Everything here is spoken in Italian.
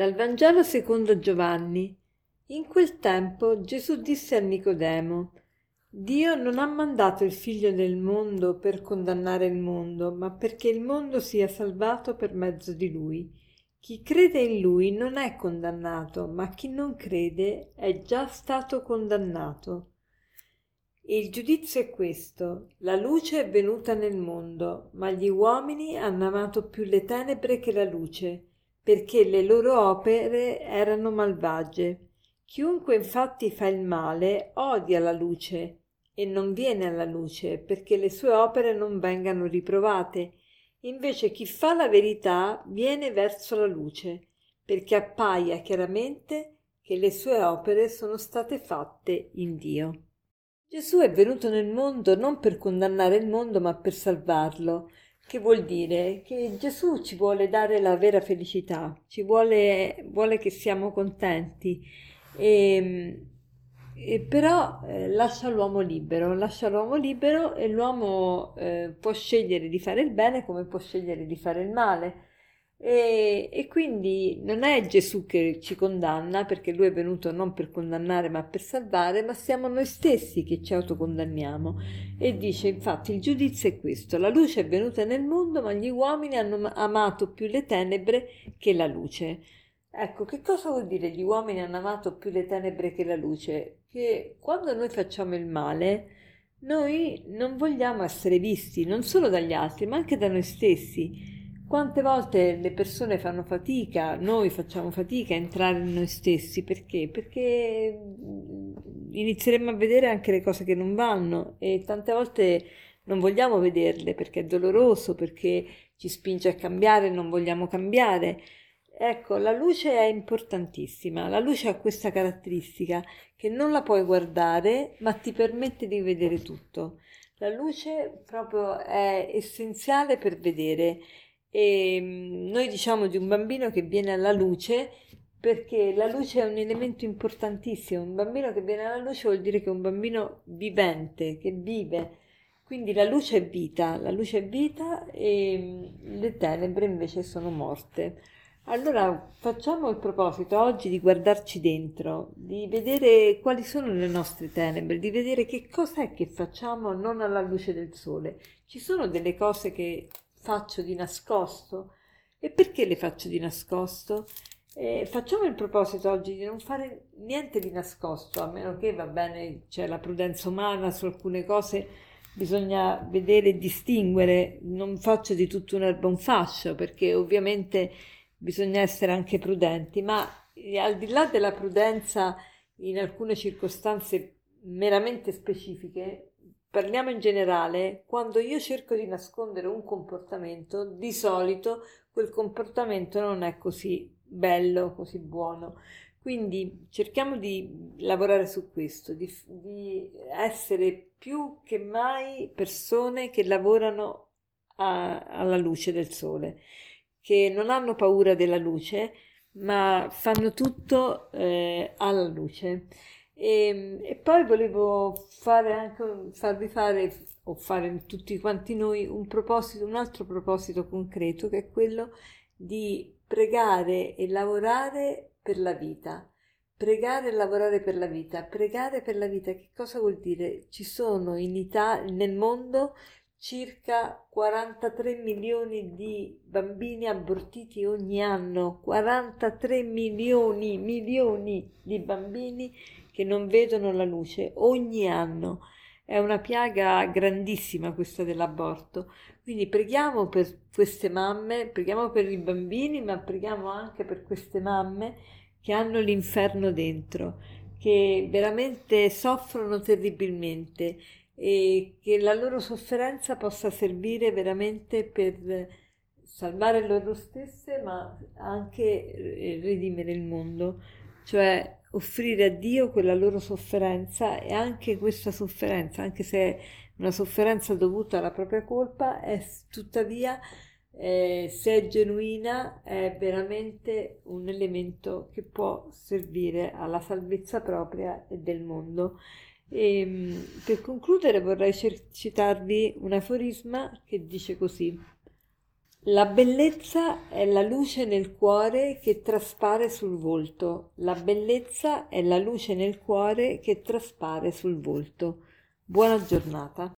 Dal Vangelo secondo Giovanni. In quel tempo Gesù disse a Nicodemo, Dio non ha mandato il figlio del mondo per condannare il mondo, ma perché il mondo sia salvato per mezzo di lui. Chi crede in lui non è condannato, ma chi non crede è già stato condannato. Il giudizio è questo. La luce è venuta nel mondo, ma gli uomini hanno amato più le tenebre che la luce perché le loro opere erano malvagie. Chiunque infatti fa il male odia la luce e non viene alla luce perché le sue opere non vengano riprovate. Invece chi fa la verità viene verso la luce perché appaia chiaramente che le sue opere sono state fatte in Dio. Gesù è venuto nel mondo non per condannare il mondo ma per salvarlo che vuol dire che Gesù ci vuole dare la vera felicità, ci vuole, vuole che siamo contenti, e, e però eh, lascia l'uomo libero, lascia l'uomo libero e l'uomo eh, può scegliere di fare il bene come può scegliere di fare il male. E, e, quindi non è Gesù che ci condanna, perché lui è venuto non per condannare ma per salvare, ma siamo noi stessi che ci autocondanniamo. E dice infatti il giudizio è questo, la luce è venuta nel mondo, ma gli uomini hanno amato più le tenebre che la luce. Ecco, che cosa vuol dire gli uomini hanno amato più le tenebre che la luce? Che quando noi facciamo il male, noi non vogliamo essere visti, non solo dagli altri, ma anche da noi stessi quante volte le persone fanno fatica, noi facciamo fatica a entrare in noi stessi, perché? Perché mm, inizieremo a vedere anche le cose che non vanno e tante volte non vogliamo vederle perché è doloroso, perché ci spinge a cambiare, non vogliamo cambiare. Ecco, la luce è importantissima, la luce ha questa caratteristica che non la puoi guardare, ma ti permette di vedere tutto. La luce proprio è essenziale per vedere e mm, noi diciamo di un bambino che viene alla luce perché la luce è un elemento importantissimo. Un bambino che viene alla luce vuol dire che è un bambino vivente, che vive. Quindi la luce è vita, la luce è vita e mm, le tenebre invece sono morte. Allora facciamo il proposito oggi di guardarci dentro, di vedere quali sono le nostre tenebre, di vedere che cosa è che facciamo non alla luce del sole. Ci sono delle cose che faccio di nascosto. E perché le faccio di nascosto? Eh, facciamo il proposito oggi di non fare niente di nascosto, a meno che va bene, c'è la prudenza umana su alcune cose, bisogna vedere e distinguere, non faccio di tutto un'erba un fascio, perché ovviamente bisogna essere anche prudenti, ma eh, al di là della prudenza in alcune circostanze meramente specifiche, Parliamo in generale, quando io cerco di nascondere un comportamento, di solito quel comportamento non è così bello, così buono. Quindi cerchiamo di lavorare su questo, di, di essere più che mai persone che lavorano a, alla luce del sole, che non hanno paura della luce, ma fanno tutto eh, alla luce. E, ehm, e poi volevo fare anche, farvi fare, o fare tutti quanti noi, un proposito, un altro proposito concreto, che è quello di pregare e lavorare per la vita. Pregare e lavorare per la vita. Pregare per la vita, che cosa vuol dire? Ci sono in Italia, nel mondo circa 43 milioni di bambini abortiti ogni anno, 43 milioni, milioni di bambini che non vedono la luce ogni anno. È una piaga grandissima questa dell'aborto. Quindi preghiamo per queste mamme, preghiamo per i bambini, ma preghiamo anche per queste mamme che hanno l'inferno dentro, che veramente soffrono terribilmente e che la loro sofferenza possa servire veramente per salvare loro stesse, ma anche eh, redimere il mondo, cioè offrire a Dio quella loro sofferenza e anche questa sofferenza, anche se è una sofferenza dovuta alla propria colpa, è tuttavia, eh, se è genuina, è veramente un elemento che può servire alla salvezza propria e del mondo. E, ehm, per concludere vorrei citarvi un aforisma che dice così. La bellezza è la luce nel cuore che traspare sul volto. La bellezza è la luce nel cuore che traspare sul volto. Buona giornata.